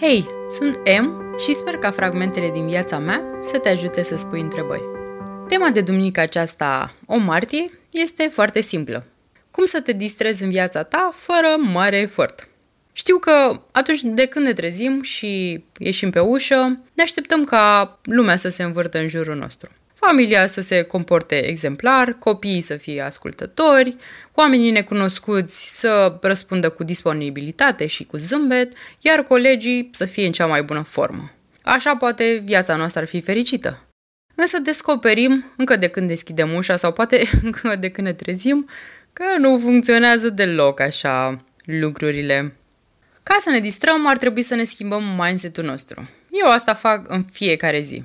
Hei, sunt M și sper ca fragmentele din viața mea să te ajute să spui întrebări. Tema de duminică aceasta, o martie, este foarte simplă. Cum să te distrezi în viața ta fără mare efort? Știu că atunci de când ne trezim și ieșim pe ușă, ne așteptăm ca lumea să se învârtă în jurul nostru familia să se comporte exemplar, copiii să fie ascultători, oamenii necunoscuți să răspundă cu disponibilitate și cu zâmbet, iar colegii să fie în cea mai bună formă. Așa poate viața noastră ar fi fericită. Însă descoperim, încă de când deschidem ușa sau poate încă de când ne trezim, că nu funcționează deloc așa lucrurile. Ca să ne distrăm, ar trebui să ne schimbăm mindset-ul nostru. Eu asta fac în fiecare zi.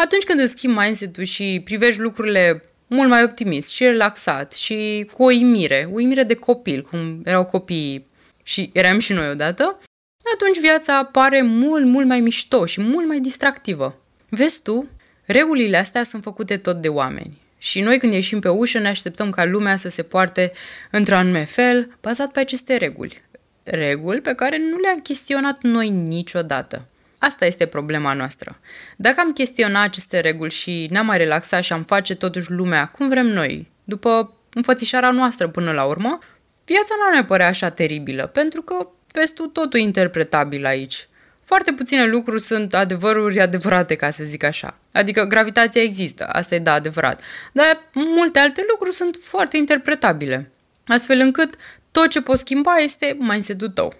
Atunci când îți schimbi mindset-ul și privești lucrurile mult mai optimist și relaxat și cu o uimire, uimire de copil, cum erau copiii și eram și noi odată, atunci viața pare mult, mult mai mișto și mult mai distractivă. Vezi tu, regulile astea sunt făcute tot de oameni. Și noi când ieșim pe ușă ne așteptăm ca lumea să se poarte într-un anume fel, bazat pe aceste reguli. Reguli pe care nu le-am chestionat noi niciodată. Asta este problema noastră. Dacă am chestionat aceste reguli și ne-am mai relaxat și am face totuși lumea cum vrem noi, după înfățișarea noastră până la urmă, viața nu ne părea așa teribilă, pentru că, vezi tu, totul interpretabil aici. Foarte puține lucruri sunt adevăruri adevărate, ca să zic așa. Adică gravitația există, asta e da adevărat. Dar multe alte lucruri sunt foarte interpretabile. Astfel încât tot ce poți schimba este mindset-ul tău.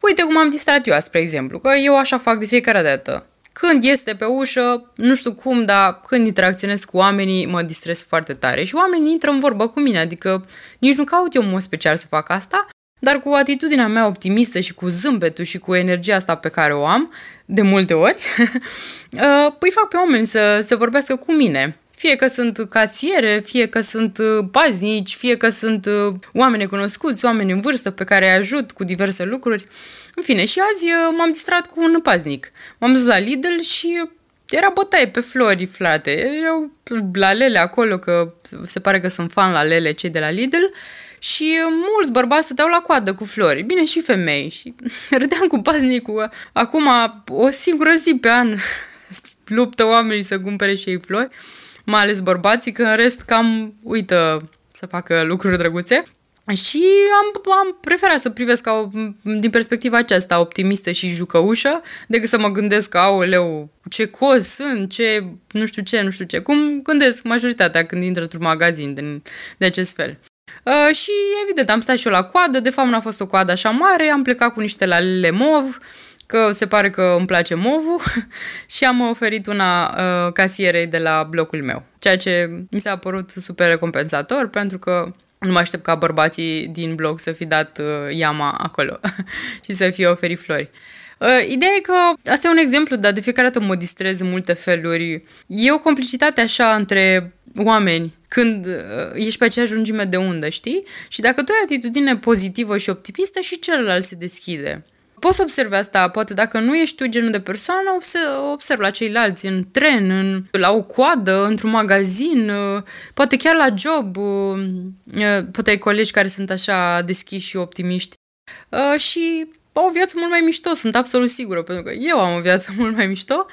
Uite cum am distrat eu, spre exemplu, că eu așa fac de fiecare dată. Când este pe ușă, nu știu cum, dar când interacționez cu oamenii, mă distrez foarte tare. Și oamenii intră în vorbă cu mine, adică nici nu caut eu mod special să fac asta, dar cu atitudinea mea optimistă și cu zâmbetul și cu energia asta pe care o am, de multe ori, uh, îi fac pe oameni să, să vorbească cu mine. Fie că sunt casiere, fie că sunt paznici, uh, fie că sunt uh, oameni cunoscuți, oameni în vârstă pe care îi ajut cu diverse lucruri. În fine, și azi uh, m-am distrat cu un paznic. M-am dus la Lidl și era bătaie pe flori flate. Erau la lele acolo, că se pare că sunt fan la lele cei de la Lidl. Și mulți bărbați stăteau la coadă cu flori. Bine, și femei. Și râdeam cu paznicul. Acum, o singură zi pe an luptă oamenii să cumpere și ei flori mai ales bărbații, că în rest cam uită să facă lucruri drăguțe. Și am, am preferat să privesc ca, din perspectiva aceasta optimistă și jucăușă, decât să mă gândesc că, aoleu, ce cos sunt, ce nu știu ce, nu știu ce. Cum gândesc majoritatea când intră într-un magazin de, de acest fel. Uh, și evident, am stat și eu la coadă, de fapt nu a fost o coadă așa mare, am plecat cu niște lalele mov, că se pare că îmi place movul și am oferit una uh, casierei de la blocul meu, ceea ce mi s-a părut super recompensator pentru că nu mă aștept ca bărbații din blog să fi dat uh, iama acolo și să fie oferit flori. Uh, ideea e că asta e un exemplu, dar de fiecare dată mă distrez în multe feluri. E o complicitate așa între oameni când uh, ești pe aceeași lungime de undă, știi? Și dacă tu ai atitudine pozitivă și optimistă și celălalt se deschide. Poți observa asta, poate dacă nu ești tu genul de persoană, observ la ceilalți în tren, în, la o coadă, într-un magazin, uh, poate chiar la job, uh, uh, poate ai colegi care sunt așa deschiși și optimiști și au o viață mult mai mișto, sunt absolut sigură, pentru că eu am o viață mult mai mișto,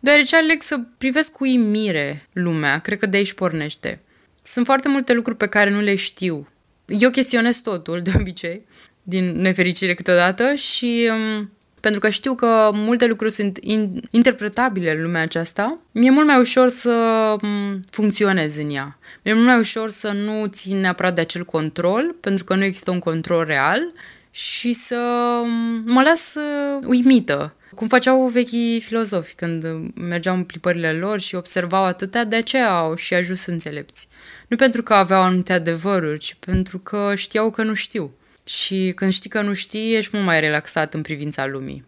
deoarece aleg să privesc cu imire lumea, cred că de aici pornește. Sunt foarte multe lucruri pe care nu le știu. Eu chestionez totul, de obicei, din nefericire câteodată și um, pentru că știu că multe lucruri sunt in, interpretabile în lumea aceasta, mi-e mult mai ușor să um, funcționez în ea. Mi-e mult mai ușor să nu țin neapărat de acel control, pentru că nu există un control real și să um, mă las uh, uimită. Cum făceau vechii filozofi când mergeau în plimbările lor și observau atâtea, de aceea au și ajuns înțelepți. Nu pentru că aveau anumite adevăruri, ci pentru că știau că nu știu și când știi că nu știi, ești mult mai relaxat în privința lumii.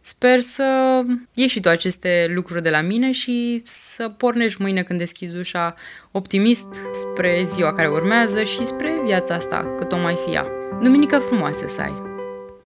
Sper să ieși și tu aceste lucruri de la mine și să pornești mâine când deschizi ușa optimist spre ziua care urmează și spre viața asta, cât o mai fie. Duminică frumoasă să ai!